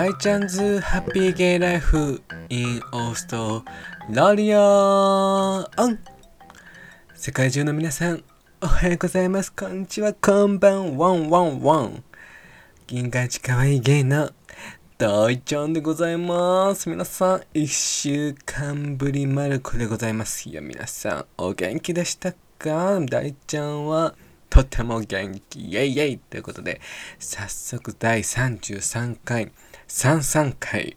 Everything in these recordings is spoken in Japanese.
大ちゃんズハッピーゲイライフ in オーストラリアン世界中の皆さんおはようございます。こんにちは。こんばんワンワンワン。銀河一可愛いゲイの大ちゃんでございます。皆さん一週間ぶりマルコでございますいや皆さんお元気でしたか？大ちゃんはとても元気。イェイイェイ。ということで早速第33回33回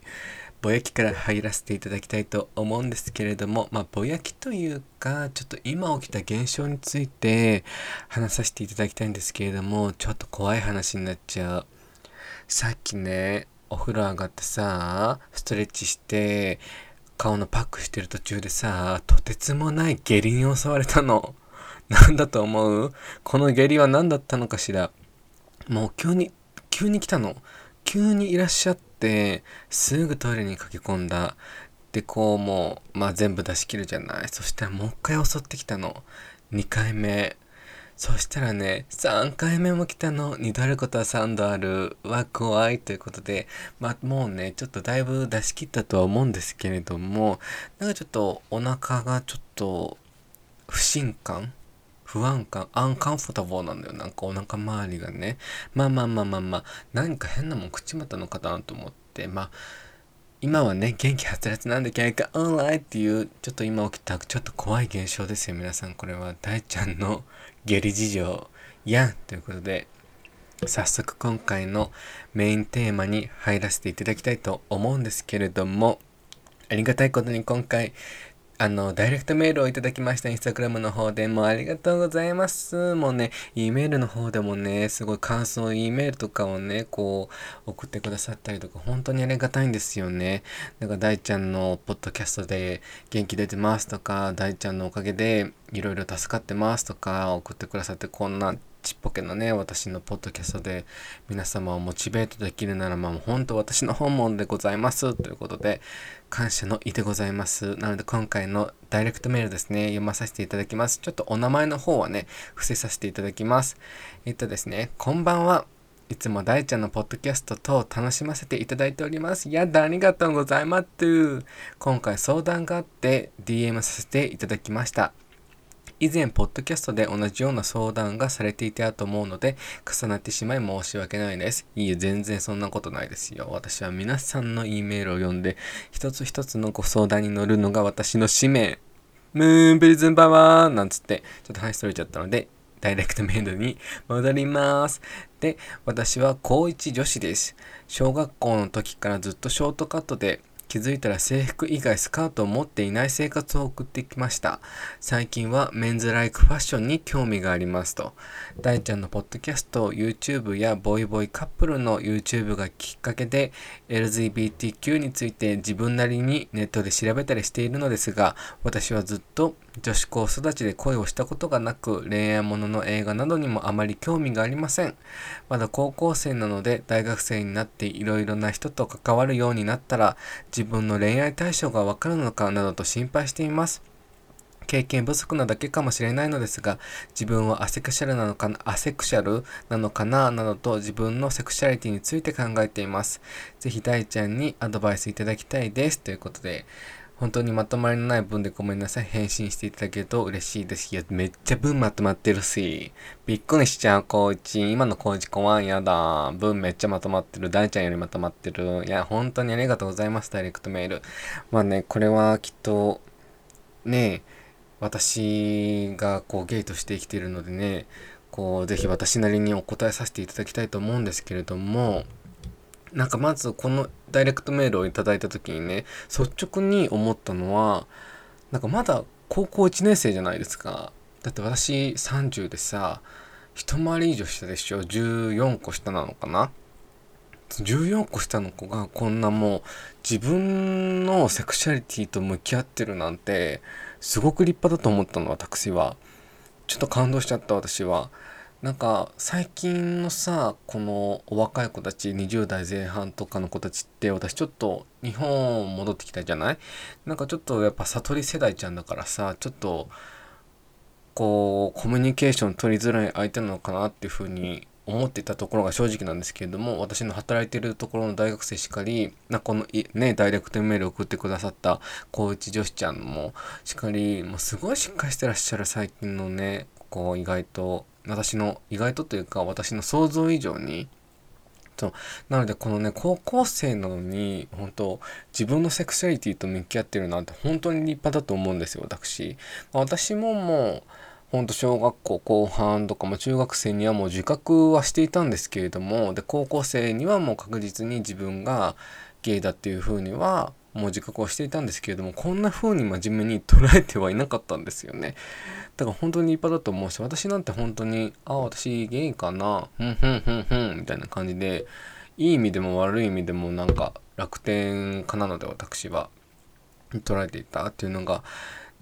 ぼやきから入らせていただきたいと思うんですけれどもまあぼやきというかちょっと今起きた現象について話させていただきたいんですけれどもちょっと怖い話になっちゃうさっきねお風呂上がってさストレッチして顔のパックしてる途中でさとてつもない下痢に襲われたの。何だと思う？この下痢は何だったのかしら？もう急に、急に来たの。急にいらっしゃって、すぐトイレに駆け込んだ。で、こうもう、まあ全部出し切るじゃない。そしたらもう一回襲ってきたの。2回目。そしたらね、3回目も来たの。2度あることは3度ある。は怖いということで、まあもうね、ちょっとだいぶ出し切ったとは思うんですけれども、なんかちょっとお腹がちょっと不信感不安感、アンカンフォタボーなんだよ。なんかお腹周りがね。まあまあまあまあまあ、何か変なもん口またのかなと思って、まあ、今はね、元気はつらつなんだけど、オンライっていう、ちょっと今起きた、ちょっと怖い現象ですよ、皆さん。これは大ちゃんの下痢事情、やんということで、早速今回のメインテーマに入らせていただきたいと思うんですけれども、ありがたいことに今回あの、ダイレクトメールをいただきました。インスタグラムの方でもありがとうございます。もうね、E メールの方でもね、すごい感想、E メールとかをね、こう、送ってくださったりとか、本当にありがたいんですよね。なんか、大ちゃんのポッドキャストで元気出てますとか、大ちゃんのおかげでいろいろ助かってますとか、送ってくださって、こんなちっぽけなね、私のポッドキャストで皆様をモチベートできるなら、まあ、本当私の本望でございます。ということで、感謝の意でございます。なので、今回のダイレクトメールですね、読まさせていただきます。ちょっとお名前の方はね、伏せさせていただきます。えっとですね、こんばんは。いつも大ちゃんのポッドキャスト等楽しませていただいております。やだ、ありがとうございます。今回相談があって DM させていただきました。以前、ポッドキャストで同じような相談がされていたと思うので、重なってしまい申し訳ないです。いいえ、全然そんなことないですよ。私は皆さんの E メールを読んで、一つ一つのご相談に乗るのが私の使命。ムーンプリズンパワーなんつって、ちょっと話しとれちゃったので、ダイレクトメールに戻ります。で、私は高1女子です。小学校の時からずっとショートカットで気づいたら制服以外スカートを持っていない生活を送ってきました。最近はメンズライクファッションに興味がありますと。大ちゃんのポッドキャスト、YouTube やボイボイカップルの YouTube がきっかけで LGBTQ について自分なりにネットで調べたりしているのですが、私はずっと女子高育ちで恋をしたことがなく、恋愛ものの映画などにもあまり興味がありません。まだ高校生なので、大学生になっていろいろな人と関わるようになったら、自分の恋愛対象がわかるのかなどと心配しています。経験不足なだけかもしれないのですが、自分はアセクシャルなのかな、アセクシャルなのかな、などと自分のセクシャリティについて考えています。ぜひ大ちゃんにアドバイスいただきたいです。ということで、本当にまとまりのない文でごめんなさい。返信していただけると嬉しいです。いや、めっちゃ文まとまってるし。びっくりしちゃう、コーチ。今のコーチ怖い、やだ。文めっちゃまとまってる。大ちゃんよりまとまってる。いや、本当にありがとうございます。ダイレクトメール。まあね、これはきっと、ね私がこうゲイとして生きているのでね、こう、ぜひ私なりにお答えさせていただきたいと思うんですけれども、なんかまずこのダイレクトメールをいただいた時にね、率直に思ったのは、なんかまだ高校1年生じゃないですか。だって私30でさ、一回り以上下でしょ ?14 個下なのかな14個下の子がこんなもう自分のセクシャリティと向き合ってるなんてすごく立派だと思ったの私はちょっと感動しちゃった私はなんか最近のさこのお若い子たち20代前半とかの子たちって私ちょっと日本戻ってきたじゃない？なんかちょっとやっぱ悟り世代ちゃんだからさちょっとこうコミュニケーション取りづらい相手なのかなっていうふうに思ってたところが正直なんですけれども私の働いてるところの大学生しかりなこのねダイレクトメール送ってくださった高一女子ちゃんもしかりもうすごいしっかりしてらっしゃる最近のねこう意外と私の意外とというか私の想像以上にそうなのでこのね高校生なのに本当自分のセクシャリティと向き合ってるなんて本当に立派だと思うんですよ私。まあ、私ももうほんと小学校後半とかも中学生にはもう自覚はしていたんですけれどもで高校生にはもう確実に自分がゲイだっていうふうにはもう自覚をしていたんですけれどもこんな風に真面目に捉えてはいなかったんですよね。だから本当に立派だと思うし私なんて本当にあ私ゲイかな。ふんふんふんふんみたいな感じでいい意味でも悪い意味でもなんか楽天家なので私は捉えていたっていうのが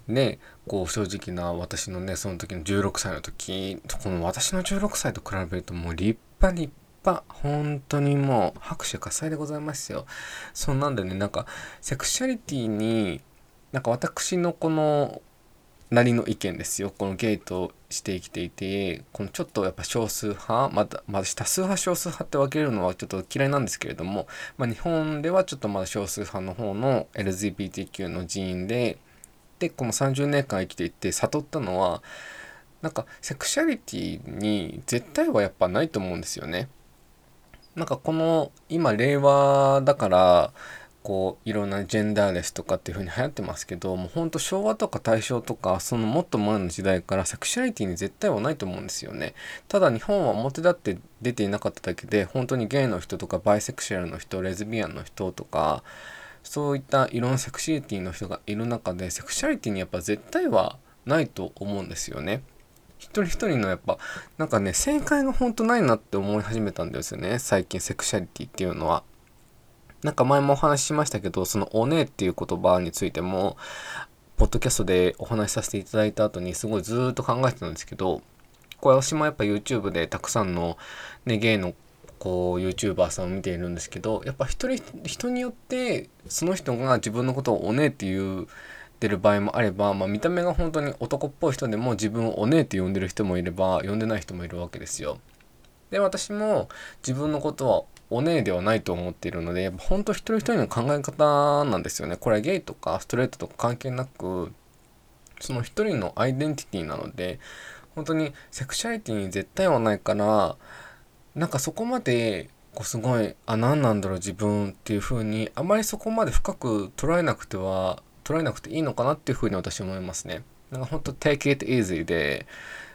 ねこう正直な私のねその時の16歳の時この私の16歳と比べるともう立派立派本当にもう拍手喝采でございますよそんなんでねなんかセクシャリティになんか私のこのなりの意見ですよこのゲイとして生きていてこのちょっとやっぱ少数派まだまだ多数派少数派って分けるのはちょっと嫌いなんですけれども、まあ、日本ではちょっとまだ少数派の方の LGBTQ の人員ででこの30年間生きていって悟ったのはなんかセクシャリティに絶対はやっぱないと思うんですよね。なんかこの今令和だからこういろんなジェンダーレスとかっていう風に流行ってますけどもうほんと昭和とか大正とかそのもっと前の時代からセクシャリティに絶対はないと思うんですよね。ただ日本は表立って出ていなかっただけで本当にゲイの人とかバイセクシャルの人レズビアンの人とかそういったいろんなセクシュアリティの人がいる中でセクシャリティにやっぱ絶対はないと思うんですよね。一人一人のやっぱなんかね正解が本当ないなって思い始めたんですよね最近セクシャリティっていうのは。なんか前もお話ししましたけどその「おねえ」っていう言葉についてもポッドキャストでお話しさせていただいた後にすごいずっと考えてたんですけどこれ私もやっぱ YouTube でたくさんの、ね、ゲイのこう YouTuber さんを見ているんですけどやっぱ一人人によってその人が自分のことをおねえって言ってる場合もあれば、まあ、見た目が本当に男っぽい人でも自分をおねって呼んでる人もいれば呼んでない人もいるわけですよ。で私も自分のことはおねえではないと思っているのでやっぱ本当一人一人の考え方なんですよね。これはゲイとかストレートとか関係なくその一人のアイデンティティなので本当にセクシャリティに絶対はないからなんかそこまでこうすごいあ何なんだろう自分っていう風にあまりそこまで深く捉えなくては捉えなくていいのかなっていう風に私は思いますね。なんかほんと take it easy で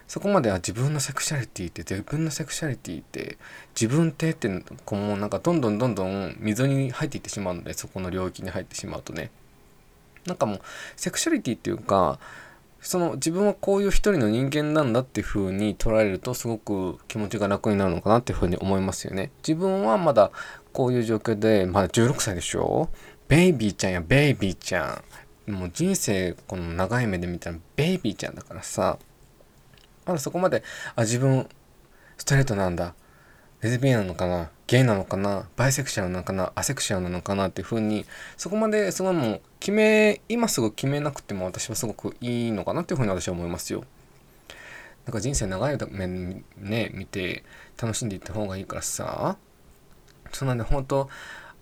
そこまでは自分のセクシャリティって自分のセクシャリティって自分ってってこうもうなんかどんどんどんどん溝に入っていってしまうのでそこの領域に入ってしまうとねなんかもうセクシャリティっていうかその自分はこういう一人の人間なんだっていう風に捉えるとすごく気持ちが楽になるのかなっていう風に思いますよね。自分はまだこういう状況でまだ16歳でしょベイビーちゃんやベイビーちゃん。もう人生この長い目で見たらベイビーちゃんだからさ。まだそこまであ自分ストレートなんだ。レズビアンなのかな？ゲイなのかな？バイセクシャルなのかな？アセクシャルなのかなっていう風にそこまですごいもう決め今すぐ決めなくても私はすごくいいのかなっていう風に私は思いますよ。なんか人生長い面ね見て楽しんでいった方がいいからさ。そうなんで本当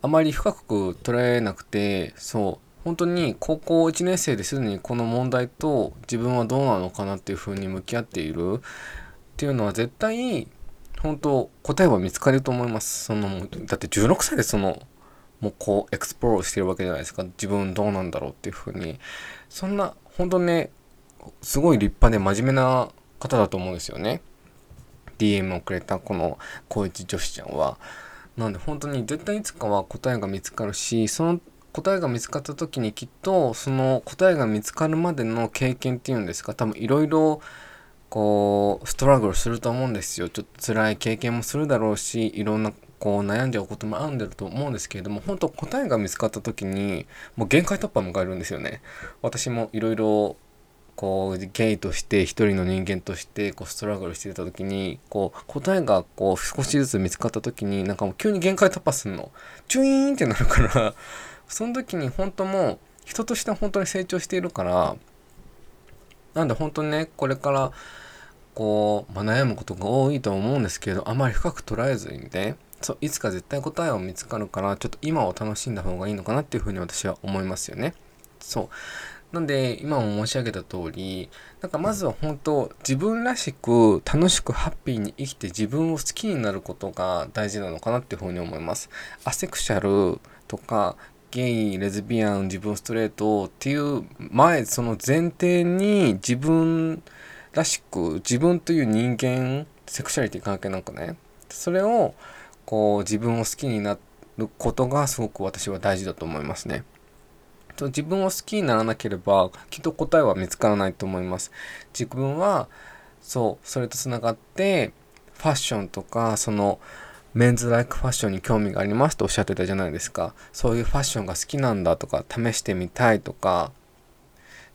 あまり深く捉えなくてそう本当に高校1年生ですでにこの問題と自分はどうなのかなっていう風に向き合っている。っていうのは絶対本当答えは見つかると思います。そのだって16歳でそのもうこうエクスプロールしてるわけじゃないですか。自分どうなんだろうっていうふうに。そんな本当ねすごい立派で真面目な方だと思うんですよね。DM をくれたこの高一女子ちゃんは。なんで本当に絶対いつかは答えが見つかるしその答えが見つかった時にきっとその答えが見つかるまでの経験っていうんですか多分いろいろこうストラグルすると思うんですよ。ちょっと辛い経験もするだろうしいろんなこう悩んじゃうこともあるんだろうと思うんですけれども本当答えが見つかった時にもう限界突破迎えるんですよね。私もいろいろこうゲイとして一人の人間としてこうストラグルしてた時にこう答えがこう少しずつ見つかった時になんかもう急に限界突破するの。チュイーンってなるから。その時に本当もう人として本当に成長しているからなんで本当にねこれからこう、まあ、悩むことが多いと思うんですけどあまり深く捉えずにねそういつか絶対答えは見つかるからちょっと今を楽しんだ方がいいのかなっていうふうに私は思いますよね。そう。なんで今も申し上げた通りなんかまずは本当自分らしく楽しくハッピーに生きて自分を好きになることが大事なのかなっていうふうに思います。アセクシャルとかゲイレズビアン自分ストレートっていう前その前提に自分らしく自分という人間セクシャリティ関係なんかねそれをこう自分を好きになることがすごく私は大事だと思いますね。と自分を好きにならなければきっと答えは見つからないと思います。自分はそうそれとつながってファッションとかそのメンズライクファッションに興味がありますとおっしゃってたじゃないですかそういうファッションが好きなんだとか試してみたいとか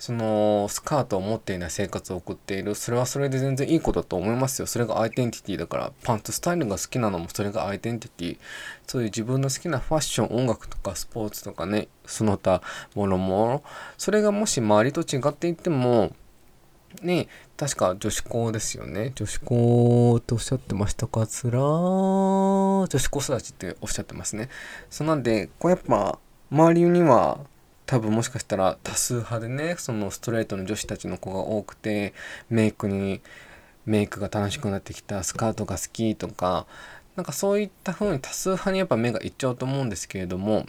そのスカートを持っていない生活を送っている。それはそれで全然いいことだと思いますよ。それがアイデンティティだから。パンツスタイルが好きなのもそれがアイデンティティ。そういう自分の好きなファッション音楽とかスポーツとかね。その他もろもろ。それがもし周りと違っていてもね確か女子校ですよね。女子校っておっしゃってましたかつら女子高育ちっておっしゃってますね。そうなんでこうやっぱ周りには多分もしかしたら多数派でねそのストレートの女子たちの子が多くてメイクにメイクが楽しくなってきたスカートが好きとかなんかそういった風に多数派にやっぱ目がいっちゃうと思うんですけれども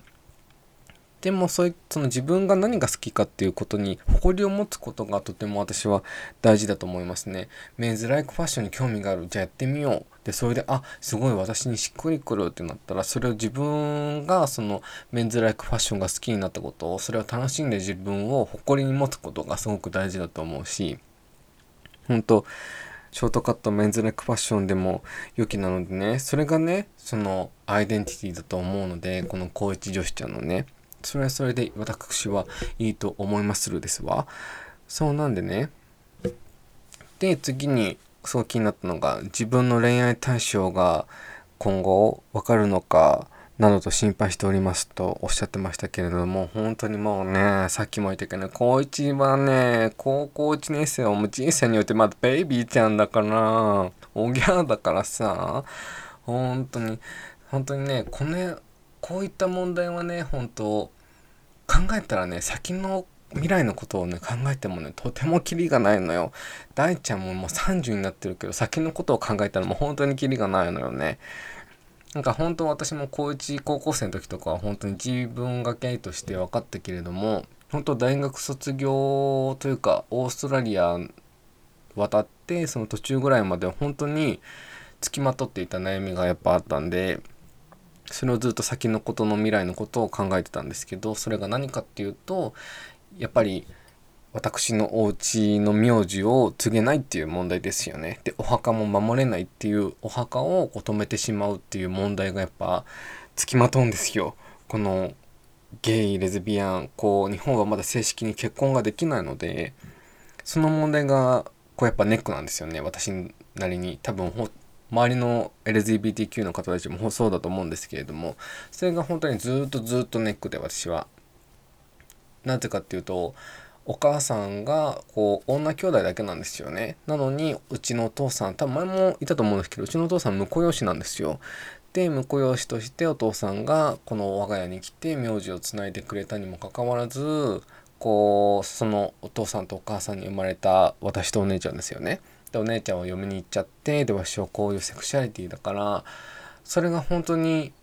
でもそういうその自分が何が好きかっていうことに誇りを持つことがとても私は大事だと思いますね。メンズライクファッションに興味があるじゃあやってみよう。でそれであすごい私にしっくりくるってなったらそれを自分がそのメンズライクファッションが好きになったことをそれを楽しんで自分を誇りに持つことがすごく大事だと思うし。本当ショートカットメンズライクファッションでも良きなのでね。それがねそのアイデンティティだと思うのでこの高一女子ちゃんのね。それはそれで私はいいと思いまするですわ。そうなんでね。で、次にそう気になったのが、自分の恋愛対象が今後わかるのか、などと心配しておりますとおっしゃってましたけれども、本当にもうね、さっきも言ったけどね、高1はね、高校1年生はもう人生によってまだベイビーちゃんだから、おぎゃーだからさ、本当に、本当にね、このこういった問題はね本当考えたらね先の未来のことをね考えてもねとてもキリがないのよ。大ちゃんももう30になってるけど先のことを考えたらもう本当にキリがないのよね。なんか本当私も高1高校生の時とかは本当に自分がゲイとして分かったけれども本当大学卒業というかオーストラリア渡ってその途中ぐらいまで本当につきまとっていた悩みがやっぱあったんでそれをずっと先のことの未来のことを考えてたんですけどそれが何かっていうとやっぱり私のお家の名字を告げないっていう問題ですよね。でお墓も守れないっていうお墓をこう止めてしまうっていう問題がやっぱつきまとうんですよ。このゲイレズビアンこう日本はまだ正式に結婚ができないのでその問題がこうやっぱネックなんですよね私なりに多分周りの LGBTQ の方たちもそうだと思うんですけれどもそれが本当にずっとずっとネックで私は。なぜかっていうとお母さんがこう女兄弟だけなんですよね。なのにうちのお父さん多分前もいたと思うんですけどうちのお父さん婿養子なんですよ。で婿養子としてお父さんがこの我が家に来て名字をつないでくれたにもかかわらずこうそのお父さんとお母さんに生まれた私とお姉ちゃんですよね。でお姉ちゃんは嫁に行っちゃってでわしはこういうセクシャリティだからそれが本当に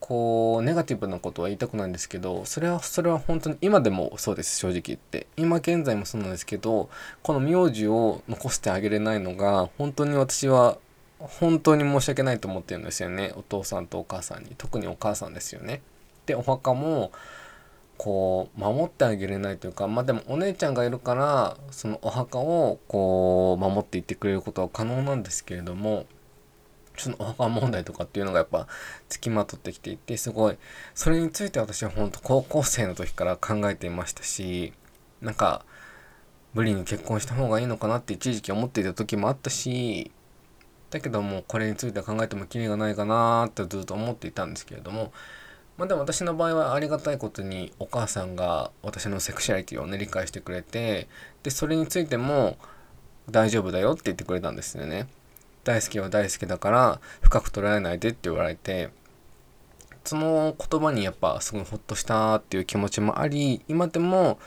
こうネガティブなことは言いたくないんですけどそれはそれは本当に今でもそうです正直言って。今現在もそうなんですけどこの名字を残してあげれないのが本当に私は本当に申し訳ないと思ってるんですよね。お父さんとお母さんに。特にお母さんですよね。でお墓もこう守ってあげれないというかまあでもお姉ちゃんがいるからそのお墓をこう守っていってくれることは可能なんですけれどもそのお墓問題とかっていうのがやっぱつきまとってきていてすごいそれについて私は本当高校生の時から考えていましたしなんか無理に結婚した方がいいのかなって一時期思っていた時もあったしだけどもこれについては考えてもきりがないかなってずっと思っていたんですけれどもまあでも私の場合はありがたいことにお母さんが私のセクシャリティをね理解してくれてでそれについても大丈夫だよって言ってくれたんですよね。大好きは大好きだから深く捉えないでって言われてその言葉にやっぱすごいホッとしたっていう気持ちもあり今でも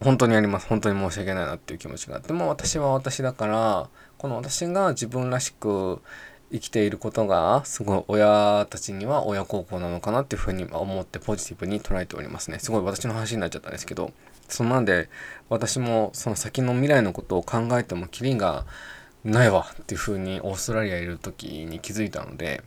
本当にあります本当に申し訳ないなっていう気持ちがあっても私は私だからこの私が自分らしく生きていることがすごい親たちには親孝行なのかなっていうふうに思ってポジティブに捉えておりますね。すごい私の話になっちゃったんですけど。そんなんで私もその先の未来のことを考えてもキリがないわっていうふうにオーストラリアいる時に気づいたので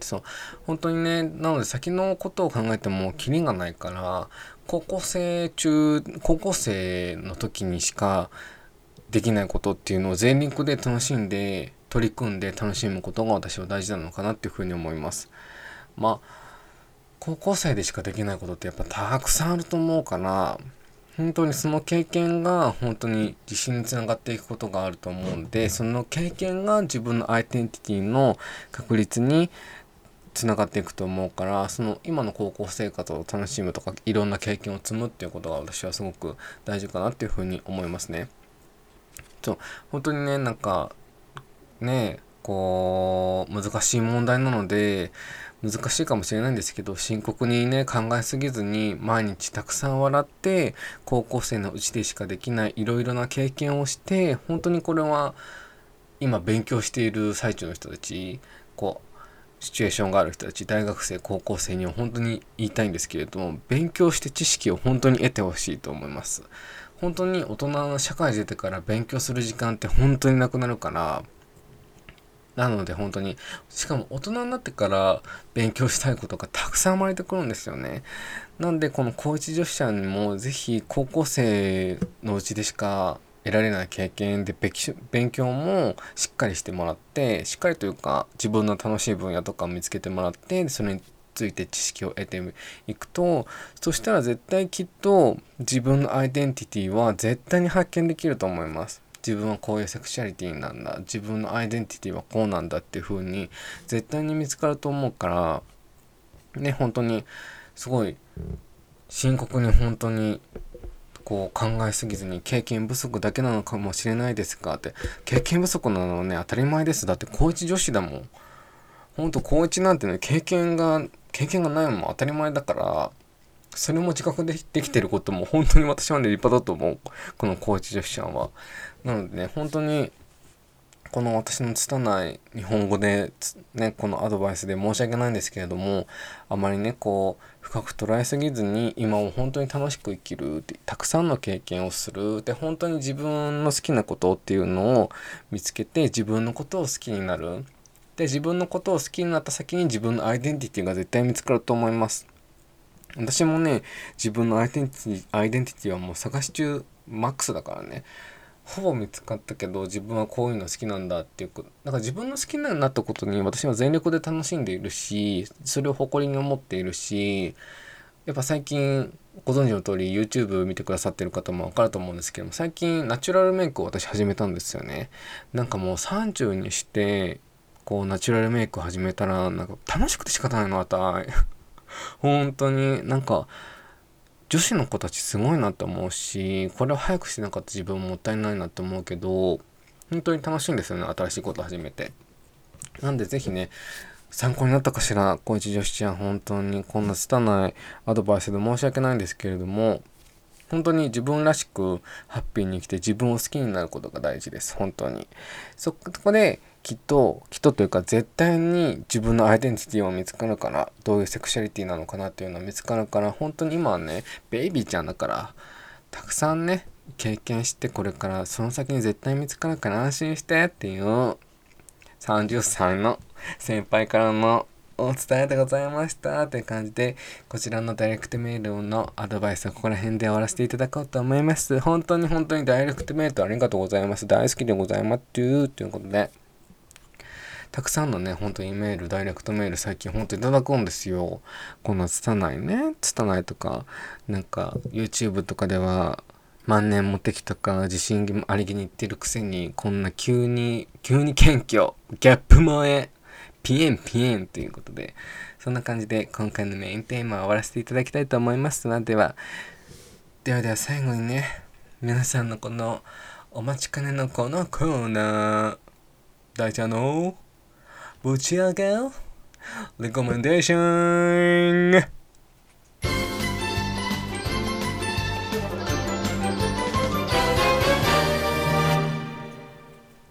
そう。本当にねなので先のことを考えてもキリがないから高校生中高校生の時にしかできないことっていうのを全力で楽しんで取り組んで楽しむことが私は大事なのかなっていうふうに思います。まあ高校生でしかできないことってやっぱたくさんあると思うから本当にその経験が本当に自信につながっていくことがあると思うんでその経験が自分のアイデンティティの確率につながっていくと思うからその今の高校生活を楽しむとかいろんな経験を積むっていうことが私はすごく大事かなっていうふうに思いますね。そう本当にねなんかねこう難しい問題なので難しいかもしれないんですけど深刻にね考えすぎずに毎日たくさん笑って高校生のうちでしかできないいろいろな経験をして本当にこれは今勉強している最中の人たちこうシチュエーションがある人たち大学生高校生には本当に言いたいんですけれども勉強して知識を本当に得てほしいと思います。本当に大人の社会出てから勉強する時間って本当になくなるからなので本当にしかも大人になってから勉強したいことがたくさん生まれてくるんですよねなんでこの高一女子ちゃんにも是非高校生のうちでしか得られない経験で勉強もしっかりしてもらってしっかりというか自分の楽しい分野とかを見つけてもらってそれについて知識を得ていくとそしたら絶対きっと自分のアイデンティティは絶対に発見できると思います。自分はこういうセクシャリティなんだ自分のアイデンティティはこうなんだっていう風に絶対に見つかると思うからね本当にすごい深刻に本当にこう考えすぎずに経験不足だけなのかもしれないですかって経験不足なのはね当たり前です。だって高一女子だもん。ほんと高一なんてね経験が経験がないのも当たり前だからそれも自覚でできてることも本当に私はね立派だと思う。この高一女子ちゃんは。なのでね本当にこの私の拙い日本語でねこのアドバイスで申し訳ないんですけれどもあまりねこう深く捉えすぎずに今を本当に楽しく生きるってたくさんの経験をするで本当に自分の好きなことっていうのを見つけて自分のことを好きになる。で自分のことを好きになった先に自分のアイデンティティが絶対見つかると思います。私もね自分のアイデンティティアイデンティティはもう探し中マックスだからね。ほぼ見つかったけど自分はこういうの好きなんだっていうこと。だから自分の好きになったことに私は全力で楽しんでいるしそれを誇りに思っているしやっぱ最近ご存知の通り YouTube 見てくださってる方もわかると思うんですけども最近ナチュラルメイクを私始めたんですよね。なんかもう30にしてこうナチュラルメイク始めたらなんか楽しくて仕方ないのあたい 本当になんか女子の子たちすごいなって思うしこれを早くしなかった自分もったいないなって思うけど本当に楽しいんですよね新しいこと始めて。なんで是非ね参考になったかしら小一女子ちゃん本当にこんな拙いアドバイスで申し訳ないんですけれども本当に自分らしくハッピーに生きて自分を好きになることが大事です本当に。そこできっときっとというか絶対に自分のアイデンティティは見つかるからどういうセクシャリティなのかなっていうのは見つかるから本当に今はねベイビーちゃんだからたくさんね経験してこれからその先に絶対見つかるから安心してっていう30歳の先輩からのお伝えでございましたという感じでこちらのダイレクトメールのアドバイスはここら辺で終わらせていただこうと思います。本当に本当にダイレクトメールありがとうございます。大好きでございます。ということでたくさんのね、本当にメール、ダイレクトメール最近本当いただくんですよ。こんな拙いね、拙いとか、なんか YouTube とかでは万年モテ期とか自信ありげに言ってるくせに、こんな急に、急に謙虚、ギャップ萌え、ピエンピエンということで、そんな感じで今回のメインテーマを終わらせていただきたいと思いますのでは、ではでは最後にね、皆さんのこのお待ちかねのこのコーナー大ちゃんのぶち上げレコメンデーション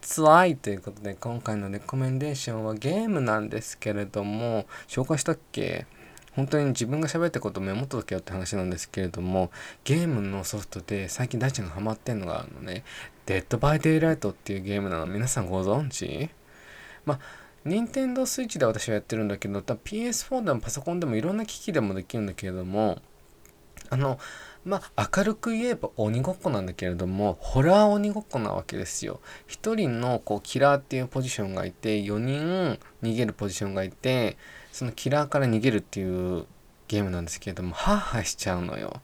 つらいということで今回の recommendation はゲームなんですけれども紹介したっけ？本当に自分が喋ったことをメモっとけよって話なんですけれどもゲームのソフトで最近大ちゃんがハマってんのがあのね。 Dead by Daylight っていうゲームなの。皆さんご存知？まあ任天堂 switch で私はやってるんだけど PS4 でもパソコンでもいろんな機器でもできるんだけれどもあのまあ明るく言えば鬼ごっこなんだけれどもホラー鬼ごっこなわけですよ。1人のこうキラーっていうポジションがいて4人逃げるポジションがいてそのキラーから逃げるっていうゲームなんですけれどもハーハーしちゃうのよ。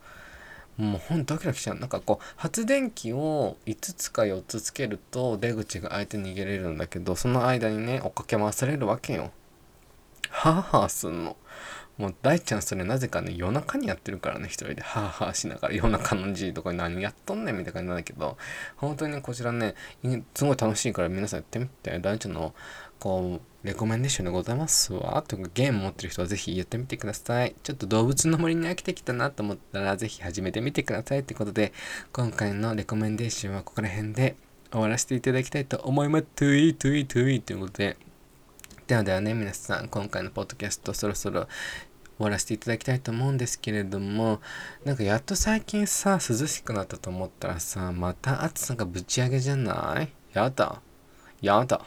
もうほんとドキドキしちゃう。なんかこう発電機を5つか4つつけると出口が相手に逃げれるんだけどその間にね追っかけ回されるわけよ。ハーハーすんの。もう大ちゃんそれなぜかね夜中にやってるからね一人でハーハーしながら夜中のじいとかに何やっとんねんみたいな感じなんだけど本当にこちらねすごい楽しいから皆さんやってみて大ちゃんの？こう recommendation でございますわとかゲーム持ってる人はぜひやってみてくださいちょっと動物の森に飽きてきたなと思ったらぜひ始めてみてくださいってことで今回の recommendation はここら辺で終わらせていただきたいと思います。トゥイトゥイトゥイということでではではね、皆さん、今回のポッドキャストそろそろ終わらせていただきたいと思うんですけれども、なんかやっと最近さ、涼しくなったと思ったらさ、また暑さがぶち上げじゃない？やだ。やだ。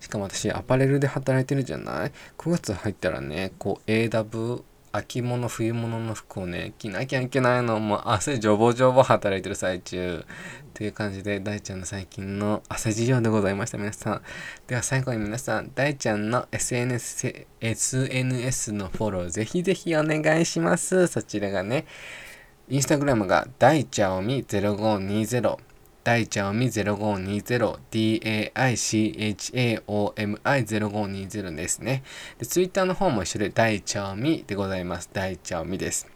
しかも私、アパレルで働いてるじゃない ?9 月入ったらね、こう、AW 秋物冬物の服をね着なきゃいけないの。もう汗ジョボジョボ働いてる最中。という感じで大ちゃんの最近の汗事情でございました皆さん。では最後に皆さん大ちゃんの SNS, SNS のフォローぜひぜひお願いします。そちらがねインスタグラムが大ちゃおみ0520大ちゃおみ 0520DAICHAOMI0520 ですね。で、ツイッターの方も一緒で大ちゃおみでございます。大ちゃおみです。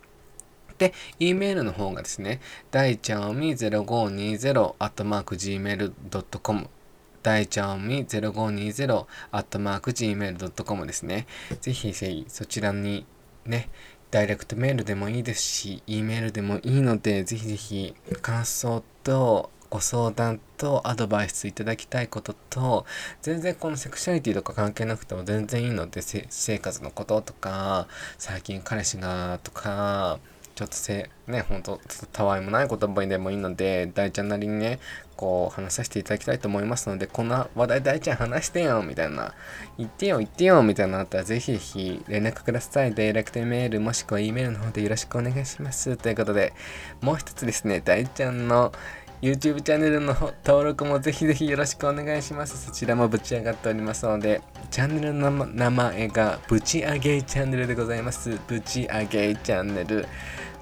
で、E メールの方がですね、大ちゃおみ 0520-gmail.com 大ちゃおみ 0520-gmail.com ですね。ぜひぜひそちらにね、ダイレクトメールでもいいですし、E メールでもいいので、ぜひぜひ感想とご相談とアドバイスいただきたいことと全然このセクシャリティとか関係なくても全然いいので生活のこととか最近彼氏がとかちょっとせねほんとたわいもない言葉でもいいので大ちゃんなりにねこう話させていただきたいと思いますのでこんな話題大ちゃん話してよみたいな。言ってよ言ってよみたいなのあったらぜひぜひ連絡ください。ダイレクトメールもしくは E メールの方でよろしくお願いします。ということでもう一つですね大ちゃんの YouTube チャンネルの登録もぜひぜひよろしくお願いします。そちらもぶち上がっておりますので、チャンネルの名前がぶち上げチャンネルでございます。ぶち上げチャンネル。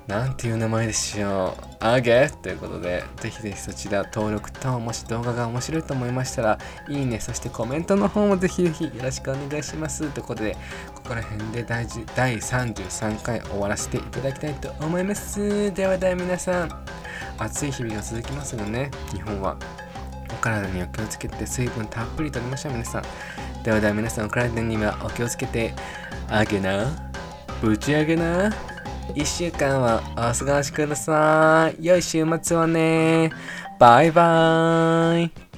なんていう名前でしょう。あげ？ということで、ぜひぜひそちら登録と、もし動画が面白いと思いましたら、いいね、そしてコメントの方もぜひぜひよろしくお願いします。ということで、ここら辺で第第33回終わらせていただきたいと思います。ではでは皆さん、暑い日々が続きますよね、日本は。お体にお気をつけて水分たっぷりとりましょう皆さん。ではでは皆さんお体にはお気をつけて、あげな、ぶち上げな。1週間はお過ごしください。良い週末をね。バイバーイ。